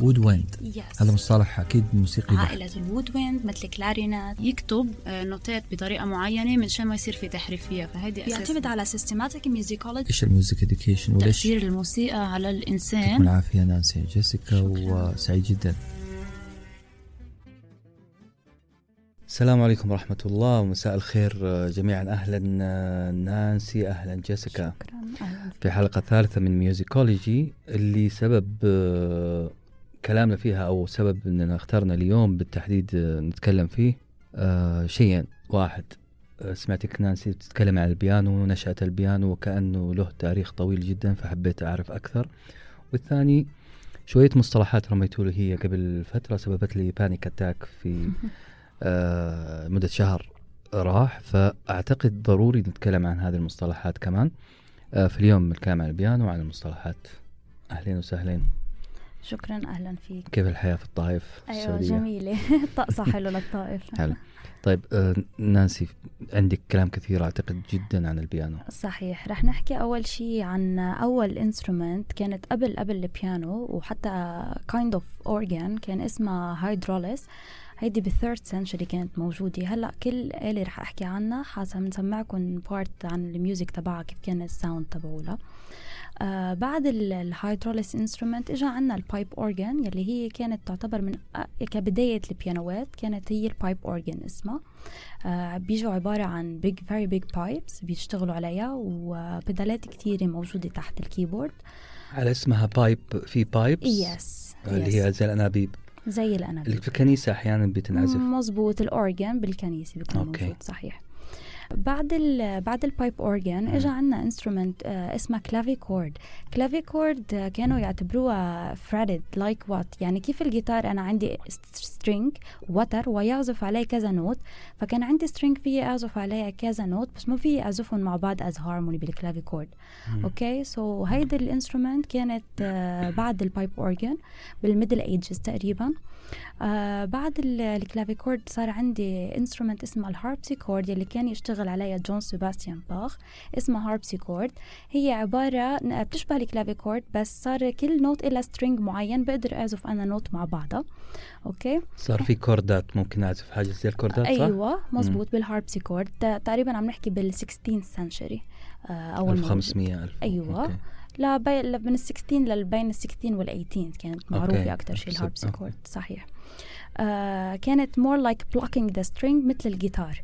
woodwind yes هذا مصطلح أكيد موسيقي بحت. عائلة ال woodwind مثل كلارينيت يكتب آه، نوتات بطريقة معينة من شان ما يصير في تحريف فيها فهيدي بيعتمد على systematic musicology. إيش ال music education وليش؟ تأثير الموسيقى على يعطيكم الإنسان العافية نانسي جيسيكا وسعيد جدا. السلام عليكم ورحمة الله ومساء الخير آه، جميعا. أهلا آه، نانسي أهلا جيسيكا. شكرا. أهلاً. في حلقة ثالثة من musicology اللي سبب آه، كلامنا فيها أو سبب أننا اخترنا اليوم بالتحديد آه، نتكلم فيه آه، شيئين واحد. آه، سمعتك نانسي تتكلم عن البيانو ونشأة البيانو وكأنه له تاريخ طويل جدا فحبيت أعرف أكثر. والثاني شوية مصطلحات رميتوا لي هي قبل فترة سببت لي panic attack في آه، مدة شهر راح. فأعتقد ضروري نتكلم عن هذه المصطلحات كمان. آه، في اليوم نتكلم عن البيانو وعن المصطلحات. أهلين وسهلين. شكرا. أهلا فيك. كيف الحياة في الطائف أيوة السعودية؟ جميلة. طقسة حلو للطائف. حلو. طيب آه، نانسي عندك كلام كثير أعتقد جدا عن البيانو. صحيح. رح نحكي أول شيء عن أول instrument كانت قبل قبل البيانو وحتى kind of organ كان اسمها hydraulis هيدي بال third century كانت موجودة. هلأ كل آلة رح أحكي عنها حاسة بنسمعكم part عن ال music تبعها كيف كان ال sound تبعولها. آه بعد ال hydraulis instrument اجى عنا ال pipe organ يلي هي كانت تعتبر من كبداية البيانوات كانت هي ال pipe organ اسمها. آه بيجوا عبارة عن big very big pipes بيشتغلوا عليها وبدالات كتيرة موجودة تحت ال keyboard. على اسمها pipe في pipes yes اللي هي زي الأنابيب. زي اللي الأنابيب. في الكنيسة أحيانا بتنعزف. مزبوط ال organ بالكنيسة بيكون okay. موجود صحيح. بعد ال بعد ال pipe organ. اجى عندنا instrument اسمها clavichord clavichord كانوا يعتبروها fretted like what يعني كيف الجيتار؟ أنا عندي string وتر ويعزف عليه كذا note فكان عندي string فيه أعزف عليه كذا note بس مو في أعزفهم مع بعض as harmony بال clavichord مم. okay so هيدي ال instrument كانت آه، بعد ال pipe organ بال Middle Ages تقريبا. آه بعد ال- ال clavichord صار عندي instrument اسمها ال harpsichord يلي كان يشتغل عليها جوهان سيباستيان باخ اسمها harpsichord هي عبارة ن- بتشبه ال clavichord بس صار كل note إلها string معين بقدر أعزف أنا note مع بعضها okay صار في chord ات ممكن أعزف حاجة زي ال chord ات صح؟ أيوة مزبوط بال harpsichord تقريبا عم نحكي بال 16 century آه أول ما 1500 ألف أيوة. okay. لا بي... لا من ال 16 لل بين ال 16 وال 18 كانت معروفة okay. أكثر شيء بس- ال harpsichord صحيح. آه كانت more like plucking the string مثل الجيتار.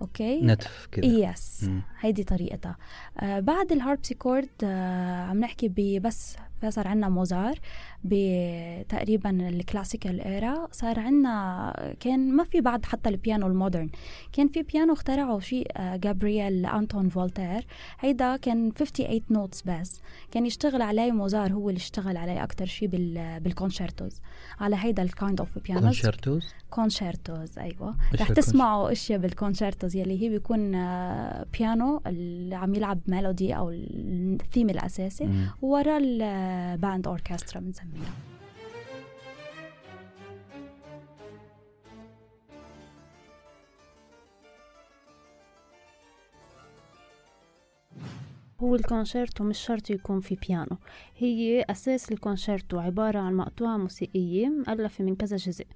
okay؟ نتف كذا yes مم. هيدي طريقتها. آه بعد ال harpsichord آه عم نحكي ببس صار عنا موزار بتقريبا ال classical era صار عنا كان ما في بعد حتى البيانو ال modern. كان في بيانو اخترعه شيء آه جابرييل انتون فولتير هيدا كان 58 notes بس. كان يشتغل عليه موزار هو اللي اشتغل عليه أكثر شيء بال بال concertos على هيدا ال kind of بيانو concertos concertos أيوه. رح تسمعوا أشياء بال concertos يلي هي بيكون آه، بيانو اللي عم يلعب melody أو الثيم الأساسي. مم. ال band أوركسترا بنسميها. هو الكونشيرتو مش شرط يكون في بيانو. هي أساس الكونشيرتو عبارة عن مقطوعة موسيقية مؤلفة من كذا جزء.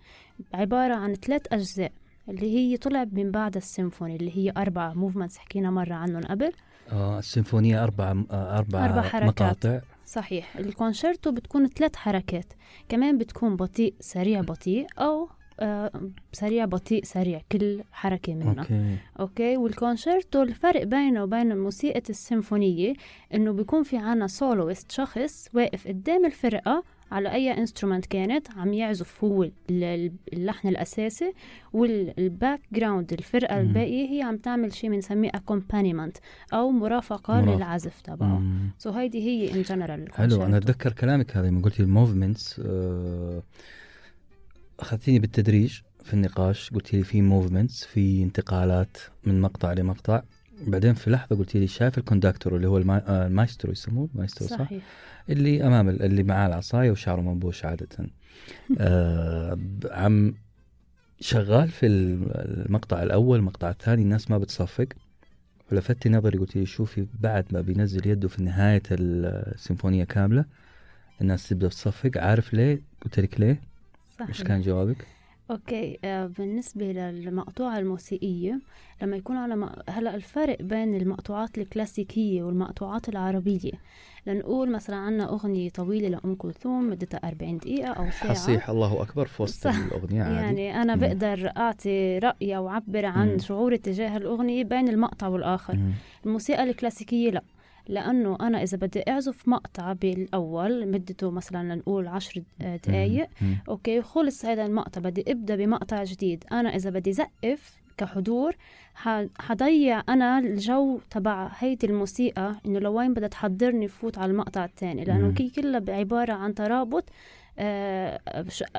عبارة عن ثلاث أجزاء اللي هي طلع من بعد السيمفوني اللي هي أربعة movements حكينا مرة عنهم قبل. آه السيمفونية أربع آه أربع, أربع حركات. مقاطع. صحيح. الكونشيرتو بتكون ثلاث حركات. كمان بتكون بطيء سريع بطيء أو آه سريع بطيء سريع كل حركة منها okay. okay؟ والكونشيرتو الفرق بينه وبين موسيقى السيمفونية إنه بيكون في عنا soloist شخص واقف قدام الفرقة على أي instrument كانت عم يعزف هو ال- ال- اللحن الأساسي وال background الفرقة. الباقية هي عم تعمل شيء بنسميه accompaniment أو مرافقة مرافقة. للعزف تبعه. So هيدي هي in general حلو أنا أتذكر كلامك هذا لما قلتي ال movements آه أخذتيني بالتدريج في النقاش قلت لي في movements في انتقالات من مقطع لمقطع بعدين في لحظة قلت لي شايف ال conductor اللي هو. آه المايسترو يسموه؟ المايسترو صح؟ صحيح. اللي أمام ال- اللي معاه العصاية وشعره منبوش عادة. آه عم شغال في ال- المقطع الأول المقطع الثاني الناس ما بتصفق. فلفتي نظري قلت لي شوفي بعد ما بينزل يده في نهاية ال- السيمفونية كاملة الناس تبدأ تصفق عارف ليه؟ قلت لك ليه؟ صح إيش كان جوابك. Okay آه، بالنسبة للمقطوعة الموسيقية لما يكون على م... هلأ الفرق بين المقطوعات الكلاسيكية والمقطوعات العربية لنقول مثلا عنا أغنية طويلة لأم كلثوم مدتها 40 دقيقة أو ساعة حصيح الله أكبر في وسط صح. الأغنية عادي يعني أنا. بقدر أعطي رأيي أو أعبر عن. شعوري تجاه الأغنية بين المقطع والآخر مم. الموسيقى الكلاسيكية لأ لأنه أنا إذا بدي أعزف مقطع بالأول مدته مثلا لنقول عشر دقايق مم. okay خلص هذا المقطع بدي أبدأ بمقطع جديد أنا إذا بدي زقف كحضور حضيع أنا الجو تبع هيدي الموسيقى إنه لوين بدها تحضرني فوت على المقطع الثاني لأنه. كي كلها عبارة عن ترابط آه،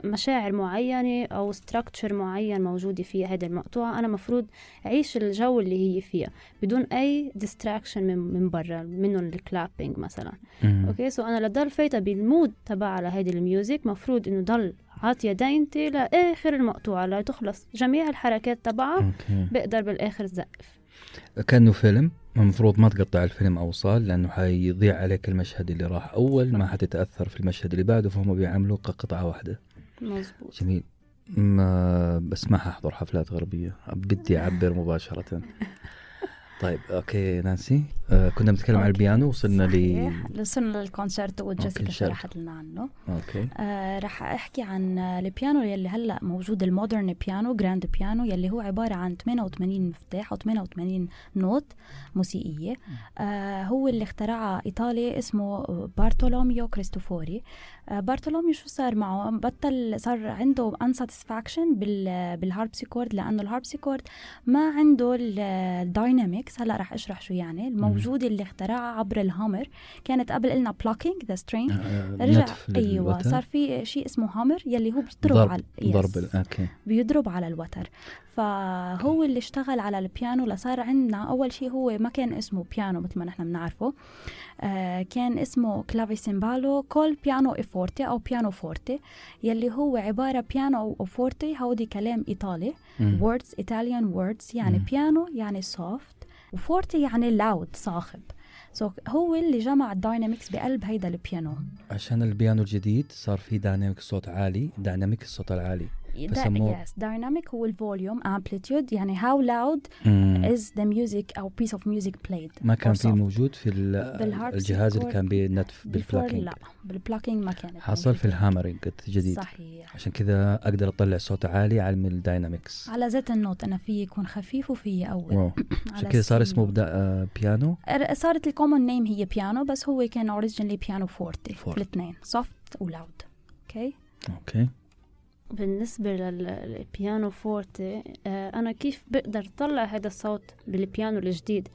مشاعر معينة أو structure معين موجودة فيها هذه المقطوعة. أنا مفروض أعيش الجو اللي هي فيها. بدون أي distraction من, من برا منهم ال clapping مثلا. مم. Okay so أنا لضل فايتة بال mood تبع على هيدي ال music. مفروض إنه ضل عاطية دينتي لآخر المقطوعة لتخلص جميع الحركات تبعها. بقدر بالآخر زقف. كأنه فيلم؟ المفروض ما تقطع الفيلم أوصال لأنه حيضيع عليك المشهد اللي راح أول ما حتتأثر في المشهد اللي بعده فهم بيعملوا كقطعة واحدة. مزبوط جميل. ما بس ما ححضر حفلات غربية. بدي أعبر مباشرة. طيب okay نانسي. آه كنا بنتكلم عن البيانو وصلنا ل. وصلنا للكونسرتو وجيسيكا. شرحت لنا عنه. Okay. آه رح أحكي عن البيانو يلي هلأ موجود ال modern piano grand piano يلي هو عبارة عن 88 مفتاح أو 88 note موسيقية. آه هو اللي اخترعها إيطالي اسمه بارتولوميو كريستوفوري. آه بارتولوميو شو صار معه؟ بطل صار عنده unsatisfaction بال بال harpsichord لأنه ال harpsichord ما عنده بالعكس هلا رح أشرح شو يعني. الموجوده اللي اخترعها عبر ال hammer كانت قبل قلنا plucking the string رجع أيوه صار في شيء اسمه hammer يلي هو بيضرب ضرب على ضرب okay بيضرب على الوتر. فهو اللي اشتغل على البيانو لصار عندنا أول شيء هو ما كان اسمه بيانو مثل ما نحن بنعرفه. آه كان اسمه clavicembalo col piano e forte أو piano forte يلي هو عبارة بيانو أو forte هودي كلام إيطالي. words Italian words يعني م. بيانو يعني soft و forte يعني loud صاخب. so so, هو اللي جمع ال dynamics بقلب هيدا البيانو. عشان البيانو الجديد صار في dynamics صوت عالي dynamics الصوت العالي. Yes dynamic هو ال volume amplitude يعني how loud. is the music أو piece of music played ما كان في موجود في الجهاز اللي كان بالنتف بال plucking لا بال plucking ما كانت حصل في موجودة. ال hammering الجديد صحيح. عشان كذا أقدر أطلع صوت عالي على ال dynamics على ذات ال note أنا في يكون خفيف وفي اول عشان كذا صار اسمه بدا آه بيانو ر- صارت ال common name هي بيانو بس هو كان originally piano forte forte. الاثنين soft و loud okay okay بالنسبة لل- لل piano forte آه أنا كيف بقدر طلع هذا الصوت بالبيانو الجديد؟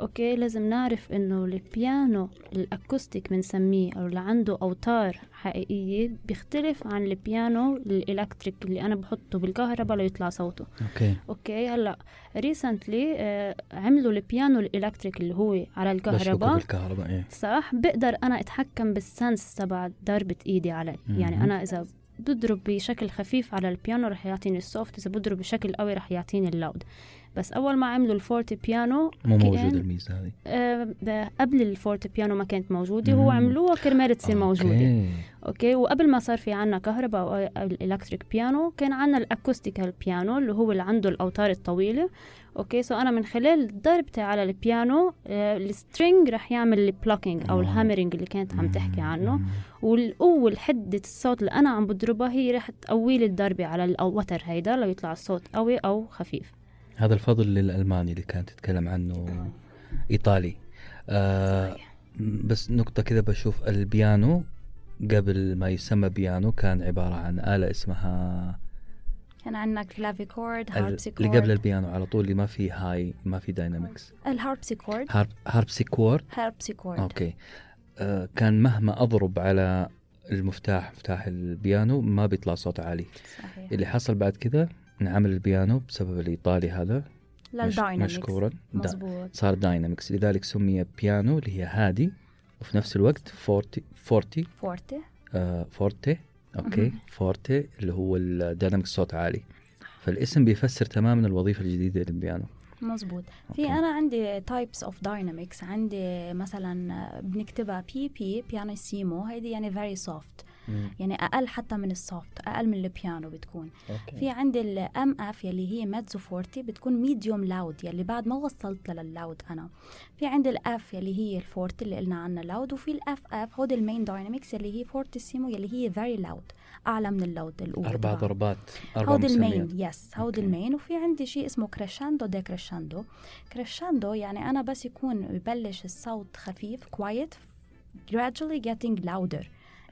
okay لازم نعرف إنه البيانو ال acoustic بنسميه أو اللي عنده أوتار حقيقية بيختلف عن البيانو ال electric اللي أنا بحطه بالكهرباء ليطلع صوته. okay. Okay هلأ recently آه عملوا البيانو ال electric اللي هو على الكهرباء. بالكهرباء إيه. صح؟ بقدر أنا أتحكم بال sense تبع ضربة إيدي عليه. يعني أنا إذا بضرب بشكل خفيف على البيانو رح يعطيني ال soft إذا بضرب بشكل قوي رح يعطيني ال loud بس أول ما عملوا ال forte piano مو كأن- موجود الميزة هذه. آه قبل ال forte piano ما كانت موجودة. هو مم. عملوها كرمال تصير موجودة. okay؟ Okay وقبل ما صار في عنا كهرباء أو ال electric piano كان عنا ال acoustical piano اللي هو اللي عنده الأوتار الطويلة. okay؟ So أنا من خلال ضربتي على البيانو آه ال string رح يعمل ال plucking أو آه. ال hammering اللي كانت عم تحكي عنه. مم. والقوة حدة الصوت اللي أنا عم بضربها هي رح تقوي لي الضربة على الوتر هيدا ليطلع الصوت قوي أو خفيف. هذا الفضل للألماني اللي كانت تتكلم عنه إيطالي. آه بس نقطة كذا بشوف البيانو قبل ما يسمى بيانو كان عبارة عن آلة اسمها كان عندنا clavichord ال- اللي harpsichord قبل البيانو على طول اللي ما في هاي ما في dynamics ال harpsichord harp harpsichord harpsichord okay. آه كان مهما أضرب على المفتاح مفتاح البيانو ما بيطلع صوت عالي. صحيح. اللي حصل بعد كذا انعمل البيانو بسبب الايطالي هذا. مش لل dynamics مشكورا. دا صار dynamics لذلك سمي بيانو اللي هي هادي وفي نفس الوقت forte forte forte آه forte okay. forte اللي هو ال dynamics صوت عالي. فالاسم بيفسر تماما الوظيفة الجديدة للبيانو مزبوط في. أنا عندي types of dynamics عندي مثلا بنكتبها pp pianissimo هيدي يعني very soft مم. يعني أقل حتى من ال soft أقل من البيانو بتكون. okay. في عندي ال mf يلي هي mezzo forte بتكون medium loud يلي بعد ما وصلت لل loud أنا. في عندي ال f يلي هي ال forte اللي قلنا عنها loud وفي ال ff هود ال main dynamics يلي هي fortissimo يلي هي very loud أعلى من ال loud الأولى. أربع. ضربات أربع هود ال main yes هود okay. ال main وفي عندي شيء اسمه crescendo decrescendo crescendo يعني أنا بس يكون ببلش الصوت خفيف quiet gradually getting louder.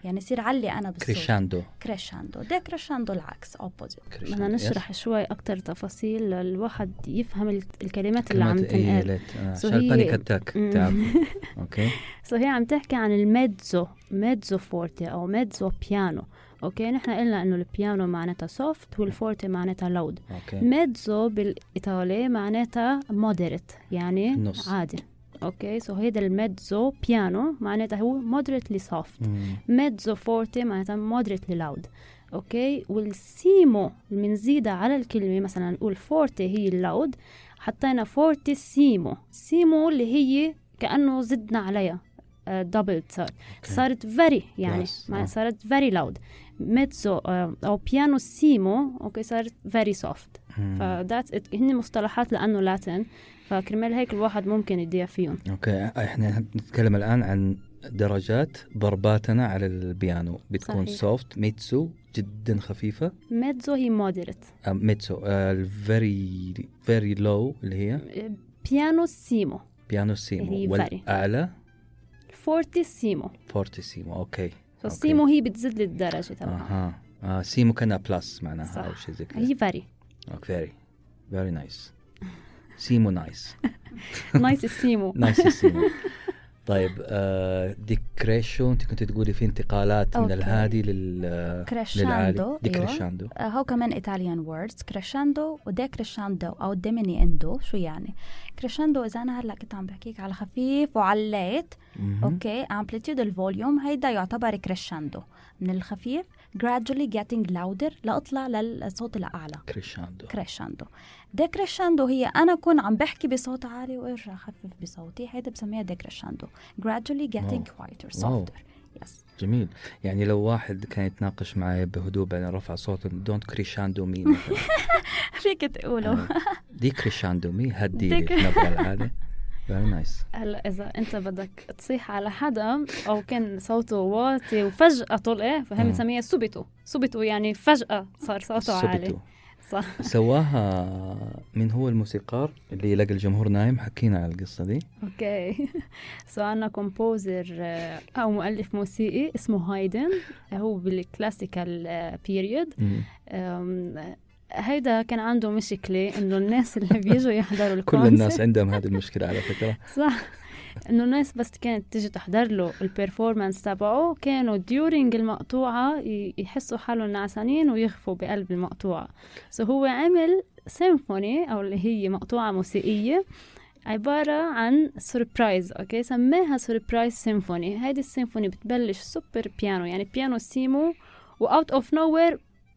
يعني يصير علي أنا بالصوت. crescendo. crescendo. decrescendo العكس opposite بدنا. نشرح شوي أكتر تفاصيل للواحد يفهم ال- الكلمات اللي عم إيه تنقال. آه، So عشان هي- ال panic attack okay. so هي عم تحكي عن ال mezzo mezzo forte أو mezzo piano. okay نحن قلنا إنه البيانو معناتها soft وال forte معناتها loud okay. mezzo بالإيطالي معناتها moderate يعني النص. عادي. okay so هيدا ال mezzo piano معناتها هو moderately soft. mezzo forte معناتها moderately loud okay وال ssimo اللي بنزيدها على الكلمة مثلا نقول forte هي ال loud حطينا fortissimo ssimo اللي هي كانه زدنا عليها double صار okay. صارت very يعني Yes. ما آه. صارت very loud mezzo آه، أو pianissimo okay صارت very soft مم. ف that's هن مصطلحات لأنه Latin فكرمال هيك الواحد ممكن يديها فيهم. okay إحنا نتكلم الآن عن درجات ضرباتنا على البيانو. بتكون صحيح. soft mezzo جدا خفيفة. mezzo هي moderate آه، mezzo ال very very low اللي هي؟ pianissimo. بيانو هي ssimo very. والاعلى fortissimo. fortissimo okay فال ssimo هي بتزيد لي الدرجة تبعها. أها. آه ssimo كانها plus معناها. أو شيء زي كذا. هي very very very nice ssimo nice. nice ال ssimo. nice ssimo طيب آه decrescendo انت كنت تقولي في انتقالات من. الهادي لل crescendo أيوة. decrescendo آه، هو كمان Italian words crescendo و decrescendo أو diminuendo. شو يعني؟ crescendo إذا أنا هلأ كنت عم بحكيك على خفيف وعليت. okay amplitude ال volume هيدا يعتبر crescendo. من الخفيف gradually getting louder لاطلع للصوت الأعلى. crescendo crescendo decrescendo هي أنا أكون عم بحكي بصوت عالي وارجع أخفف بصوتي؟ هيدا بسميها decrescendo gradually getting quieter wow. softer. yes جميل. يعني لو واحد كان يتناقش معي بهدوء بعدين رفع صوته don't crescendo me فيك تقولوا decrescendo me هدي لي ديك- النبره العاليه very nice هلا إذا أنت بدك تصيح على حدا أو كان صوته واطي وفجأة طلع فهي. بنسميها subito subito يعني فجأة صار صوته عالي. صح. سواها من هو الموسيقار اللي لقى الجمهور نايم؟ حكينا على القصة دي. okay. so عنا composer أو مؤلف موسيقي اسمه هايدن. هو بال classical period مم. هيدا كان عنده مشكلة إنه الناس اللي بيجوا يحضروا كل ال concert الناس عندهم هذه المشكلة على فكرة. صح. إنه الناس بس كانت تيجي تحضر له ال performance تبعه كانوا during المقطوعة يحسوا حالهم نعسانين ويغفوا بقلب المقطوعة. so هو عمل سيمفوني أو اللي هي مقطوعة موسيقية عبارة عن surprise okay سماها surprise symphony هيدي السيمفوني بتبلش super piano يعني pianissimo و out of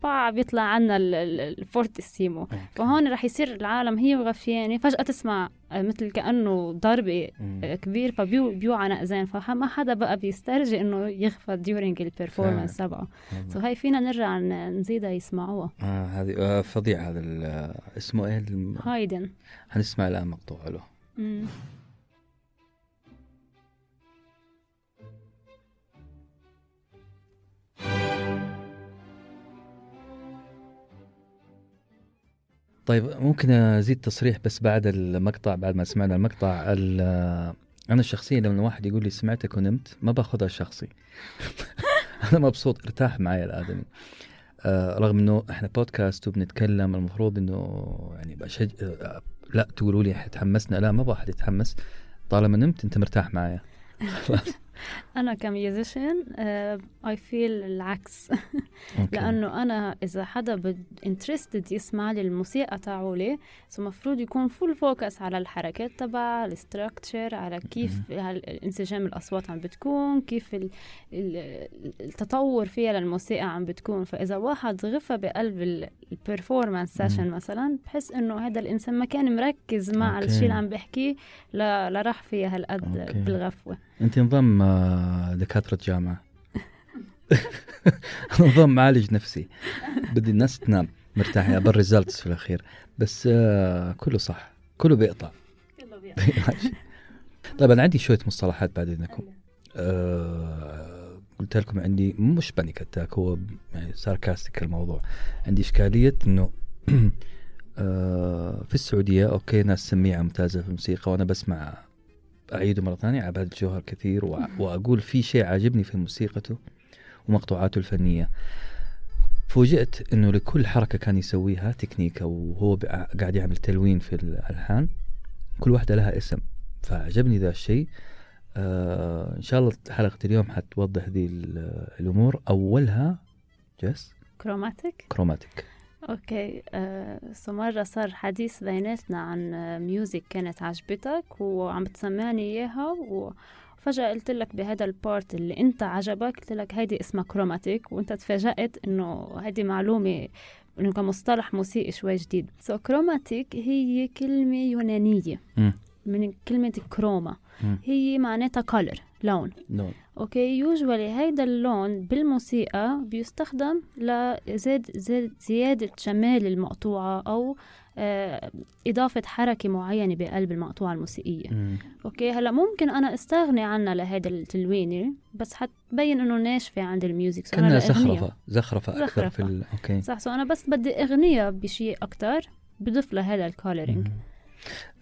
nowhere بيطلع عنا ال- ال- ال fortissimo فهون رح يصير العالم هي وغفيانة. فجأة تسمع آه، مثل كأنه ضربة. آه، كبير فبيوعى نقزان فما حدا بقى بيسترجي إنه يغفى during ال performance تبعه. so هاي فينا نرجع نزيدها يسمعوها. آه هذه آه فظيع هذا آه، اسمه إيه؟ الم... هايدن. حنسمع الان مقطوع له. طيب ممكن أزيد تصريح بس بعد المقطع بعد ما سمعنا المقطع. ال- أنا شخصيا لما واحد يقول لي سمعتك ونمت ما باخذها شخصي. أنا مبسوط ارتاح معي الآدمي. آه رغم إنه إحنا بودكاست وبنتكلم المفروض إنه يعني بشج... آه لا تقولوا لي تحمسنا. لا ما أبغى احد يتحمس. طالما نمت أنت مرتاح معايا أنا كميوزيشن اي فيل العكس. لأنه أنا إذا حدا بد interested يسمع لي الموسيقى تاعولي so المفروض يكون full focus على الحركات تبع ال structure على كيف هال- انسجام الأصوات عم بتكون كيف ال- ال- التطور فيها للموسيقى عم بتكون فإذا واحد غفى بقلب ال performance session مثلا بحس إنه هذا الإنسان ما كان مركز مع. الشيء اللي عم بحكيه لا لا راح فيها هالقد. بالغفوة أنت نظام آه، دكاترة جامعة. نظام معالج نفسي. بدي الناس تنام مرتاحة ابى الريزلتس في الأخير. بس آه، كله صح. كله بيقطع. ماشي. طيب أنا عندي شوية مصطلحات بعد اذنكم آه قلت لكم عندي مش بانيك اتاك هو يعني ساركاستيك الموضوع. عندي إشكالية إنه آه في السعودية أوكي ناس سميعة ممتازة في الموسيقى وأنا بسمع اعيده مرة ثانية عباد الجوهر كثير وأقول في شيء عاجبني في موسيقته ومقطوعاته الفنية. فوجئت إنه لكل حركة كان يسويها تكنيكة وهو قاعد يعمل تلوين في الألحان. كل واحدة لها اسم فعجبني ذا الشيء. آه إن شاء الله حلقة اليوم حتوضح ذي ال- الأمور. أولها جس؟ chromatic chromatic okay آه مرة صار حديث بيناتنا عن آه، music كانت عجبتك وعم بتسمعني إياها وفجأة قلت لك بهذا البارت اللي أنت عجبك قلت لك هيدي اسمها chromatic وأنت تفاجأت إنه هيدي معلومة إنه كمصطلح موسيقي شوي جديد. so chromatic هي كلمة يونانية. مم. من كلمة كروما مم. هي معناتها color لون. no okay usually هيدا اللون بالموسيقى بيستخدم زيد زيادة جمال المقطوعة أو آه إضافة حركة معينة بقلب المقطوعة الموسيقية مم. okay هلأ ممكن أنا استغني عنها لهيدا التلوينة بس حتبين إنه ناشفة عند ال music so كأنها لأغنيها. زخرفة زخرفة أكثر زخرفة. في ال... okay صح so أنا بس بدي أغنيها بشيء أكتر بضيف لها هذا ال coloring.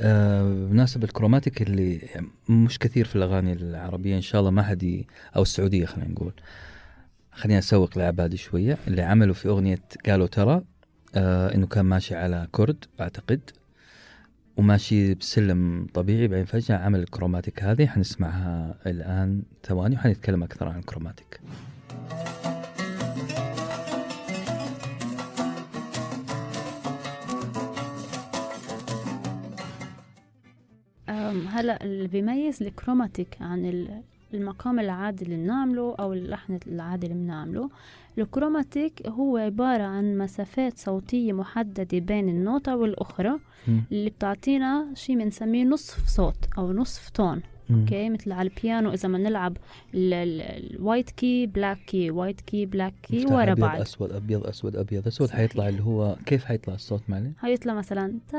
آه بمناسبة ال chromatic اللي مش كثير في الأغاني العربية إن شاء الله ما حد أو السعودية خلينا نقول. خلينا أسوق لعبادي شوية. اللي عملوا في أغنية قالوا ترى آه إنه كان ماشي على كرد أعتقد. وماشي بسلم طبيعي. بعدين فجأة عمل ال chromatic هذه. حنسمعها الآن. ثواني وحنتكلم أكثر عن ال chromatic. هلا اللي بيميز ال chromatic عن ال- المقام العادي اللي بنعمله أو اللحن العادي اللي بنعمله ال chromatic هو عبارة عن مسافات صوتية محددة بين النوتة والأخرى مم. اللي بتعطينا شيء بنسميه نصف صوت أو نصف tone. okay مثل على البيانو إذا بنلعب ال white key black key white key black key ورا بعض أسود أبيض أسود أبيض أسود صحيح. حيطلع اللي هو كيف حيطلع الصوت معلش؟ هيطلع مثلا تا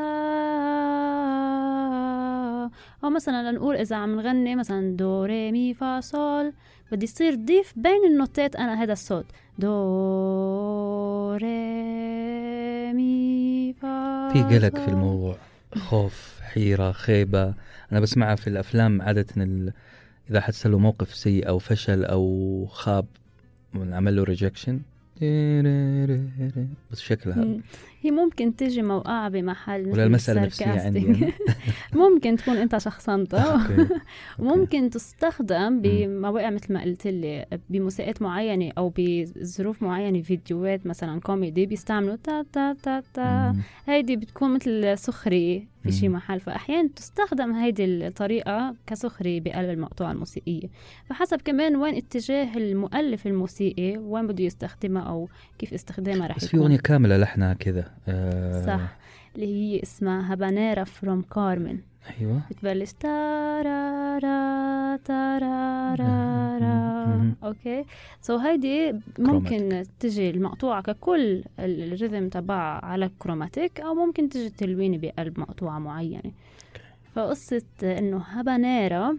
أو مثلا لنقول إذا عم نغني مثلا دو ري مي فا صول بدي يصير ضيف بين النوتات أنا هذا الصوت. دو ري مي فا في قلق في. الموضوع. خوف حيرة خيبة. أنا بسمعها في الأفلام عادة ال... إذا حد له موقف سيء أو فشل أو خاب عمل له rejection بس شكلها. هي ممكن تجي موقعة بمحل ولا المسألة نفسية عندي. ممكن تكون أنت شخصنتها. okay. وممكن تستخدم بمواقع مثل ما قلت لي بموسيقات معينة أو بظروف معينة فيديوهات مثلا كوميدي بيستعملوا تا تا تا تا. هيدي بتكون مثل سخرية في شي. محل فأحيانا تستخدم هيدي الطريقة كسخرية بقلب المقطوعة الموسيقية فحسب كمان وين اتجاه المؤلف الموسيقي وين بده يستخدمها أو كيف استخدامها رح بس في أغنية كاملة لحنها كذا آه صح. اللي هي اسمها هابانيرا from كارمن أيوة. بتبلش تارارا تارارا مهم. okay. so هيدي ممكن تجي المقطوعة ككل ال- ال rhythm تبعها على chromatic أو ممكن تجي تلويني بقلب مقطوعة معينة. فقصة إنه هابانيرا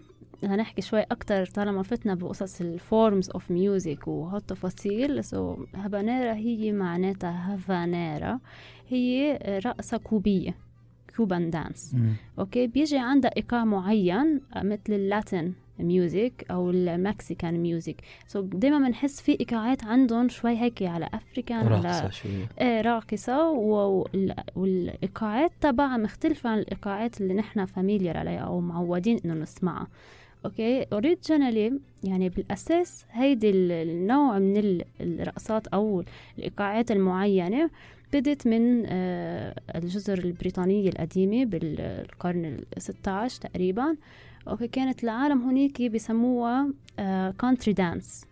هنحكي شوي أكتر طالما فتنا بقصص ال forms of music وهالتفاصيل so هابانيرا هي معناتها هافانيرا. هي رقصة كوبية Cuban dance مم. okay؟ بيجي عندها إيقاع معين مثل ال Latin music أو ال Mexican music so دائما بنحس في إيقاعات عندهم شوي هيك على African راقصة على شوية إيه وال- والإيقاعات تبعها مختلفة عن الإيقاعات اللي نحن familiar عليها أو معودين إنه نسمعها. okay؟ originally يعني بالأساس هيدي ال- النوع من ال- الرقصات أو الإيقاعات المعينة بدت من آه، الجزر البريطانيه القديمة بالقرن ال 16 تقريبا. okay كانت العالم هناك بسموها country dance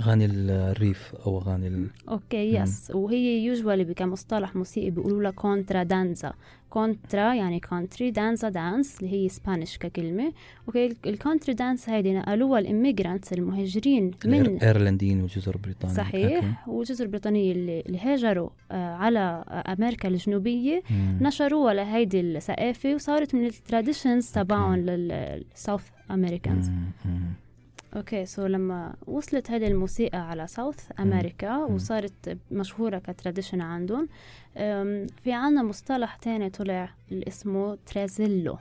اغاني الريف أو اغاني ال... okay. yes. وهي usually كمصطلح موسيقي بيقولوا لها contra danza contra يعني country danza dance اللي هي Spanish ككلمة okay ال country dance هيدي نقلوها ال immigrants المهاجرين من الايرلنديين وجزر بريطانيا صحيح والجزر البريطانية اللي اللي هاجروا آه، على آه، أمريكا الجنوبية مم. نشروها لهيدي الثقافة وصارت من ال traditions تبعهم okay. لل south. مم. okay so لما وصلت هذه الموسيقى على South America. وصارت مشهورة ك tradition عندهم في عنا مصطلح تاني طلع اللي اسمه tresillo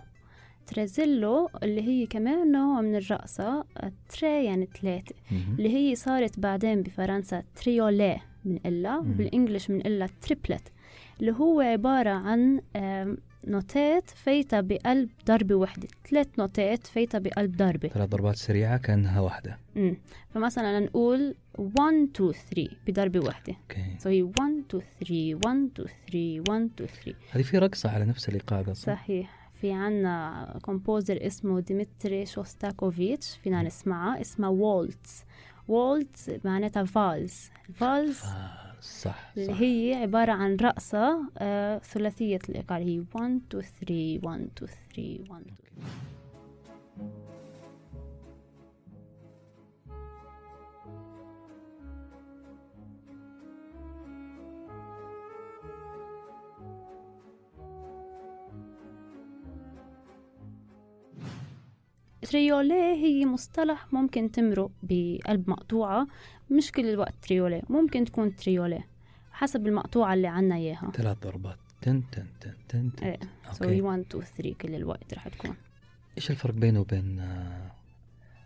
tresillo اللي هي كمان نوع من الرقصة تري يعني ثلاثة. اللي هي صارت بعدين بفرنسا triolet منقلا مم. بال English منقلا triplet اللي هو عبارة عن نوتات فايتة بقلب ضربة وحدة. ثلاث نوتات فايتة بقلب ضربة ثلاث ضربات سريعة كأنها واحدة. امم فمثلا نقول 1 2 3 بضربة واحدة أوكي. so هي 1 2 3 1 2 3 1 2 3 هذه في رقصة على نفس صح؟ صحيح. في عنا composer اسمه ديمتري شوستاكوفيتش. فينا نسمعها اسمها waltz Waltz معناتها فالز. الفالز صح اللي صح. هي عبارة عن رقصة آه ثلاثية الإيقاع هي 1 2 3 1 2 3 1 2 triolet هي مصطلح ممكن تمرق بقلب مقطوعة مش كل الوقت triolet ممكن تكون تريوليه حسب المقطوعة اللي عنا إياها. ثلاث ضربات. تن تن تن تن, تن. إيه. so أوكي 1 2 3 كل الوقت رح تكون. إيش الفرق بينه وبين آه،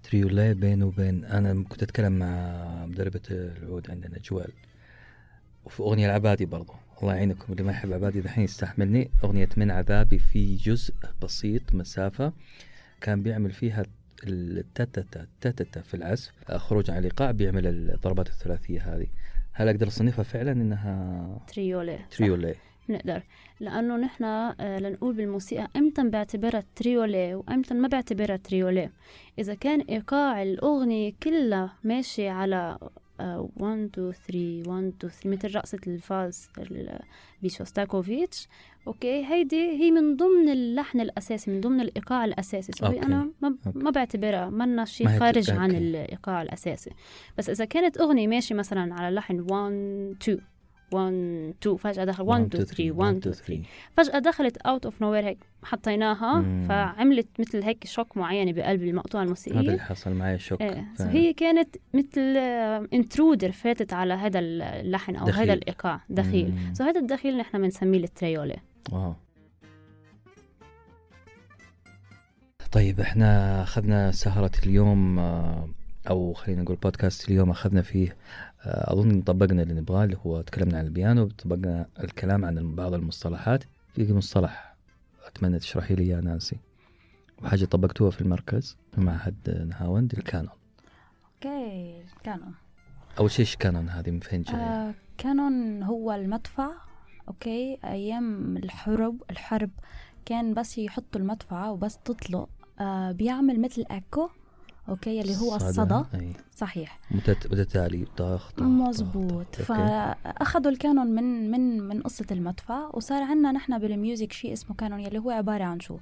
triolet بينه وبين أنا كنت أتكلم مع مدربة العود عندنا جوال. وفي أغنية العبادي برضو. الله يعينكم. اللي ما يحب عبادي دحين يستحملني. أغنية من عذابي في جزء بسيط مسافة. كان بيعمل فيها التتتا تتتا في العزف. آه، خروج عن الايقاع بيعمل الضربات الثلاثية هذه. هل أقدر أصنفها فعلا إنها تريوليه؟ صح. تريولي بنقدر لأنه نحن آه، لنقول بالموسيقى إمتى بعتبرها تريولي وإمتى ما بعتبرها تريولي إذا كان إيقاع الأغنية كلها ماشي على 1 2 3 1 2 3 مثل رقصة الفالس ال- بشوستاكوفيتش أوكي هيدي هي من ضمن اللحن الأساسي من ضمن الإيقاع الأساسي so أوكي. أنا ما. ما بعتبرها منا شيء خارج عن. الإيقاع الأساسي بس إذا كانت أغنية ماشي مثلا على لحن 1 2 1 2 فجأة دخل. 1 2 3 1 2 3 فجأة دخلت out of nowhere هيك. حطيناها. مم. فعملت مثل هيك shock معينة بقلب المقطوعة هذا الموسيقية اللي حصل معي shock إيه. فعلاً. هي كانت مثل intruder فاتت على هذا اللحن أو. هذا الإيقاع. دخيل. so هذا الدخيل نحن بنسميه ال triolet واو. طيب إحنا أخذنا سهرة اليوم آه، أو خلينا نقول بودكاست اليوم أخذنا فيه آه، أظن طبقنا اللي نبغاه اللي هو تكلمنا عن البيانو طبقنا الكلام عن بعض المصطلحات. في مصطلح أتمنى تشرحي لي يا نانسي؟ وحاجة طبقتوها في المركز في معهد نهاوند ال canon. أوكي canon أول شيء إيش canon هذه؟ من فين جاية؟ آه canon هو المدفع أوكي؟ أيام الحرب الحرب كان بس يحطوا المدفعة وبس تطلق آه بيعمل مثل اكو أوكي اللي هو الصدى. أي. صحيح. متت- متتالي طخ مزبوط. فأخذوا ال canon من من من قصة المدفع وصار عندنا نحن بال music شيء اسمه canon يلي هو عبارة عن شو؟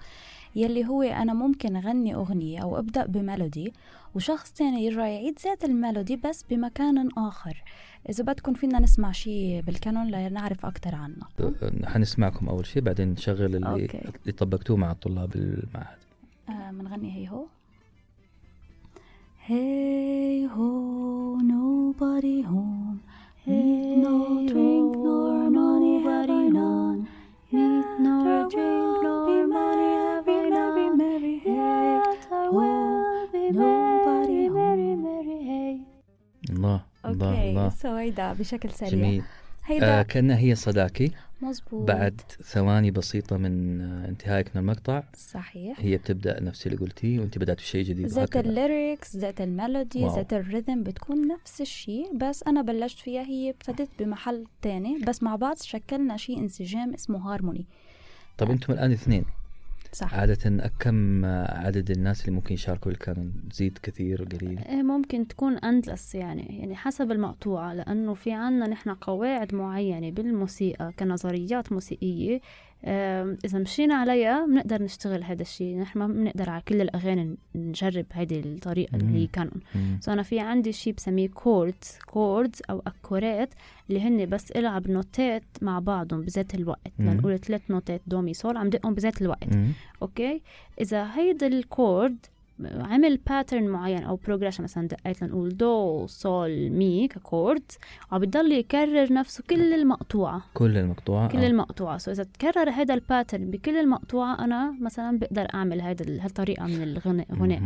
يلي هو أنا ممكن أغني أغنية أو أبدأ ب melody وشخص تاني يرجع يعيد ذات ال melody بس بمكان آخر. إذا بدكم فينا نسمع شيء بال canon لنعرف أكثر عنه. حنسمعكم أول شيء بعدين نشغل اللي, أوكي. اللي طبقتوه مع الطلاب المعهد. آه منغني هي هو؟ Hey ho, nobody home. Eat no drink nor money have I none. Eat nor drink nor money have I none. Merry, yet I will be nobody home. الله الله أوكي الله so هيدا بشكل سريع جميل هيدا آه كانها هي صداكي مزبوط بعد ثواني بسيطة من آه، انتهائك من المقطع صحيح هي بتبدأ نفس اللي قلتيه وانت بدات بشيء جديد ذات. ال lyrics ذات ال melody. ذات ال rhythm بتكون نفس الشيء بس أنا بلشت فيها هي ابتدت بمحل تاني بس مع بعض شكلنا شيء انسجام اسمه هارموني طب أنتم الآن اثنين صح. عادة كم عدد الناس اللي ممكن يشاركوا ال canon زيد كثير قليل إيه ممكن تكون endless يعني يعني حسب المقطوعة لأنه في عنا نحن قواعد معينة بالموسيقى كنظريات موسيقية إذا مشينا عليها بنقدر نشتغل هذا الشيء نحن ما بنقدر على كل الأغاني نجرب هذه الطريقة اللي هي مم. canon. so أنا في عندي شيء بسميه chords chords أو accords اللي هن بس إلعب نوتات مع بعضهم بذات الوقت. لنقول ثلاث نوتات do mi sol عم دقهم بذات الوقت مم. أوكي إذا هيدا ال chord عمل pattern معين أو progression مثلا دقيت لنقول do sol mi ك chord وعم بضل يكرر نفسه كل المقطوعة. كل المقطوعة كل آه. المقطوعة. so إذا تكرر هذا ال pattern بكل المقطوعة أنا مثلا بقدر أعمل هذا هالطريقة من الغناء.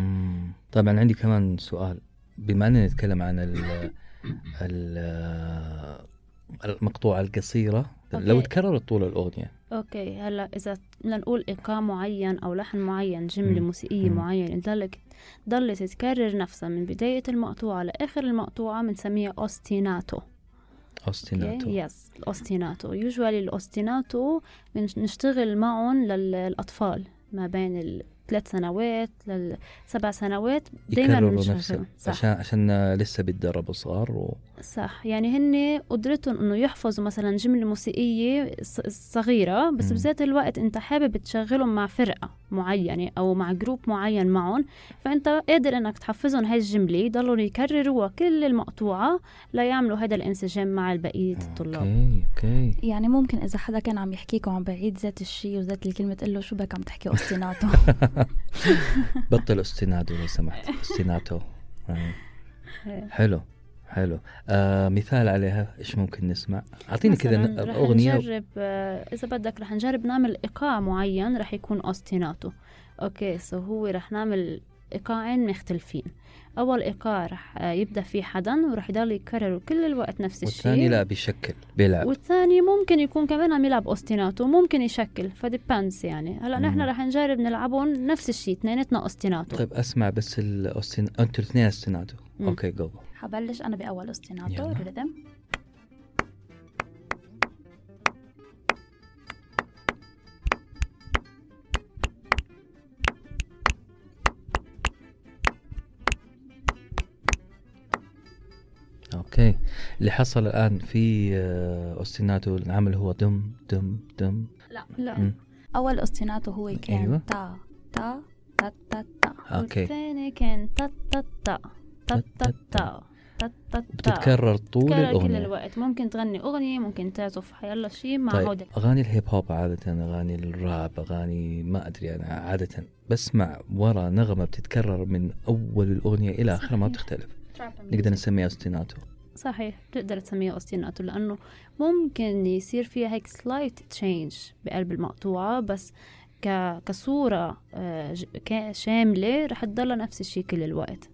طبعا عندي كمان سؤال. بما إننا نتكلم عن ال ال المقطوعة القصيرة لو أوكي. تكررت طول الأغنية أوكي هلأ إذا بدنا نقول إيقاع معين أو لحن معين جملة. موسيقية. معينة ضلك ضلت تكرر نفسها من بداية المقطوعة لآخر المقطوعة بنسميها أوستيناتو أوستيناتو يس الأوستيناتو يوجوالي الأوستيناتو بنشتغل معهم للأطفال ما بين الثلاث سنوات للسبع سنوات دائما بنشغلهم عشان عشان لسه بيتدربوا صغار و... صح. يعني هن قدرتهم إنه يحفظوا مثلا جملة موسيقية صغيرة بس مم. بذات الوقت أنت حابب تشغلهم مع فرقة معينة أو مع group معين معهم فأنت قادر إنك تحفظهم هاي الجملة يضلوا يكرروها كل المقطوعة ليعملوا هذا الانسجام مع بقيه الطلاب. أوكي أوكي. يعني ممكن إذا حدا كان عم يحكيك وعم بعيد ذات الشيء وذات الكلمة تقول له شو بك عم تحكي اوستيناتو بطل ostinato لو سمحت. ostinato آه. حلو حلو. آه مثال عليها إيش ممكن نسمع؟ أعطيني كذا أغنية نجرب آه، إذا بدك رح نجرب نعمل إيقاع معين رح يكون ostinato. okay so هو رح نعمل إيقاعين مختلفين. أول إيقاع رح يبدأ فيه حدا ورح يضل يكرر كل الوقت نفس الشيء. والثاني لا بيشكل بيلعب. والثاني ممكن يكون كمان عم يلعب أوستيناتو ممكن يشكل فديبانس يعني. هلأ. نحن رح نجرب نلعبهم نفس الشيء اثنيناتنا أوستيناتو. طيب أسمع بس الاوستين أنتوا الاثنين مم. أوكي جو حبلش أنا بأول أوستيناتو يلا. اللي حصل الآن في آه، ostinato العمل هو دم دم دم. لا لا. م. أول ostinato هو كان أيوة. تا تا تا تا تا. okay. والثاني كان تا تا تا. تا تا تا بتتكرر طول بتتكرر الأغنية. كل الوقت. ممكن تغني أغنية ممكن تعزف. حيلا شيء مع طيب. هودل. أغاني ال hip hop عادة أغاني الراب أغاني ما أدري أنا عادة. بسمع ورا نغمة بتتكرر من أول الأغنية إلى آخرها ما بتختلف. نقدر نسميها ostinato صحيح تقدر تسميها ostinato لأنه ممكن يصير فيها هيك slight change بقلب المقطوعة بس ك... كصورة آه، شاملة رح تضل نفس الشيء كل الوقت.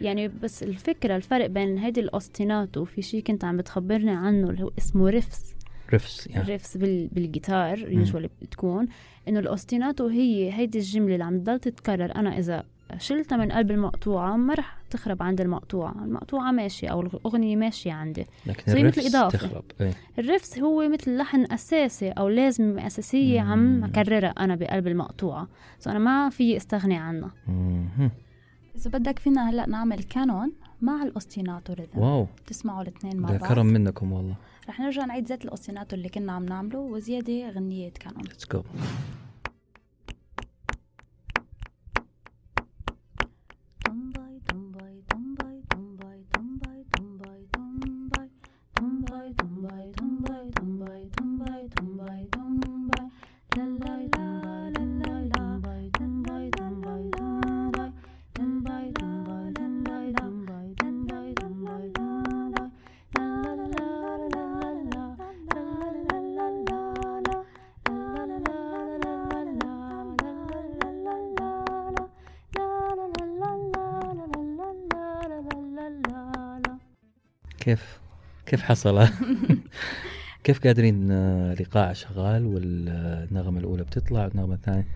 يعني بس الفكرة الفرق بين هيدي ال ostinato في شيء كنت عم بتخبرني عنه اللي هو اسمه riffs riffs يعني ال riffs بال... بال guitar usually بتكون إنه ال ostinato هي هيدي الجملة اللي عم تضل تتكرر. أنا إذا شلتها من قلب المقطوعة ما رح تخرب عند المقطوعة. المقطوعة ماشية أو الأغنية ماشية عندي. لكن زي مثل إضافة. تخرب إيه. ال riffs هو مثل لحن أساسي أو لازمة أساسية. عم أكررها أنا بقلب المقطوعة. so أنا ما في استغني عنها. إذا بدك فينا هلأ نعمل كانون مع الاوستيناتو ريذم واو. تسمعوا الاثنين مع ده بعض. كرم منكم والله. رح نرجع نعيد ذات ال ostinato اللي كنا عم نعمله وزيادة غنيه canon. let's go كيف كيف حصل؟ كيف قادرين آه، الايقاع شغال والنغمة الأولى بتطلع والنغمة الثانية؟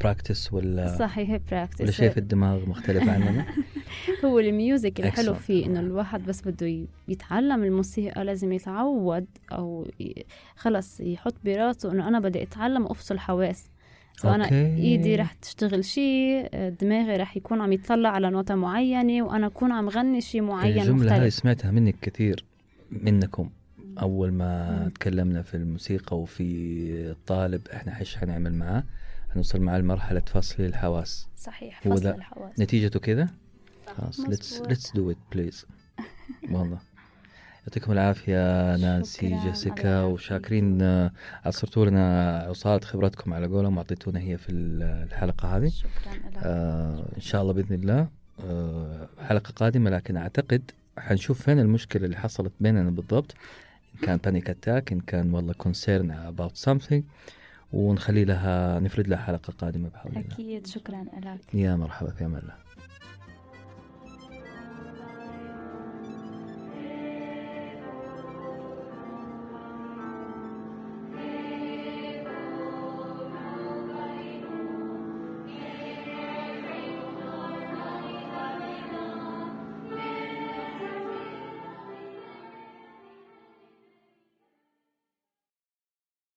practice ولا صحيح practice ولا شيء في الدماغ مختلف عننا؟ هو ال music الحلو. فيه إنه الواحد بس بده يتعلم الموسيقى لازم يتعود أو خلص يحط براسه إنه أنا بدي أتعلم أفصل حواس. so أنا okay. إيدي رح تشتغل شيء دماغي رح يكون عم يطلع على نوتة معينة وأنا أكون عم غني شيء معين الجمله هذه مختلف. سمعتها منك كثير منكم. أول ما مم. تكلمنا في الموسيقى وفي الطالب إحنا إيش حنعمل معاه حنوصل معاه لمرحلة فصل الحواس. صحيح فصل الحواس. نتيجته كذا خلاص. let's let's do it please والله. يعطيكم العافية نانسي جيسيكا. وشاكرين آه، عصرتوا لنا عصارة خبرتكم على قولهم وأعطيتونا هي في الحلقة هذه. شكرا آه إن شاء الله بإذن الله آه حلقة قادمة لكن أعتقد حنشوف فين المشكلة اللي حصلت بيننا بالضبط. إن كان panic attack إن كان والله concern about something ونخلي لها نفرد لها حلقة قادمة بحول الله. أكيد. شكرا لك. يا مرحبا في أمان الله.